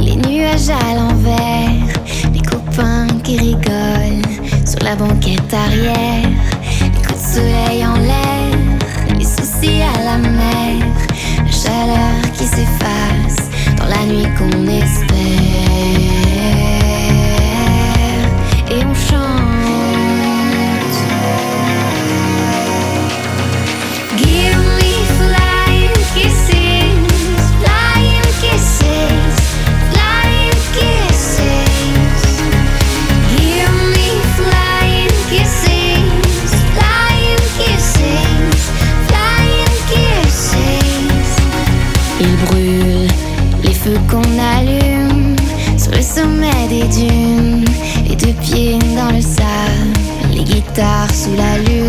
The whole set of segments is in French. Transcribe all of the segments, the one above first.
les nuages à l'envers, les copains qui rigolent sur la banquette arrière, les coups de soleil en l'air, les soucis à la mer, la chaleur qui s'efface dans la nuit qu'on espère. Il brûle les feux qu'on allume sur le sommet des dunes, les deux pieds dans le sable, les guitares sous la lune.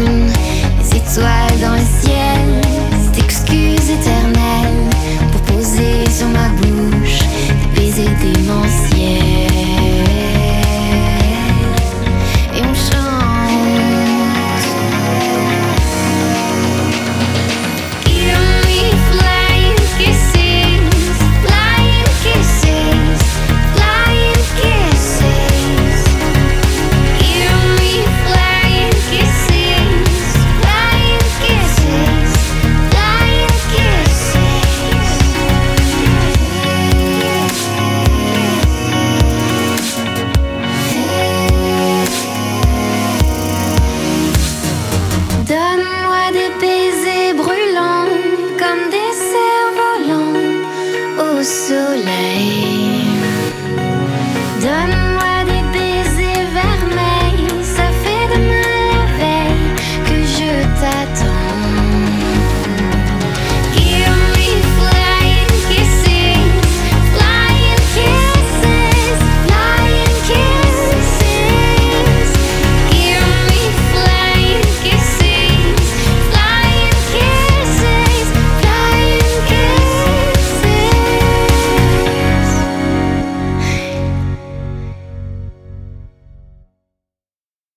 soleil. Donne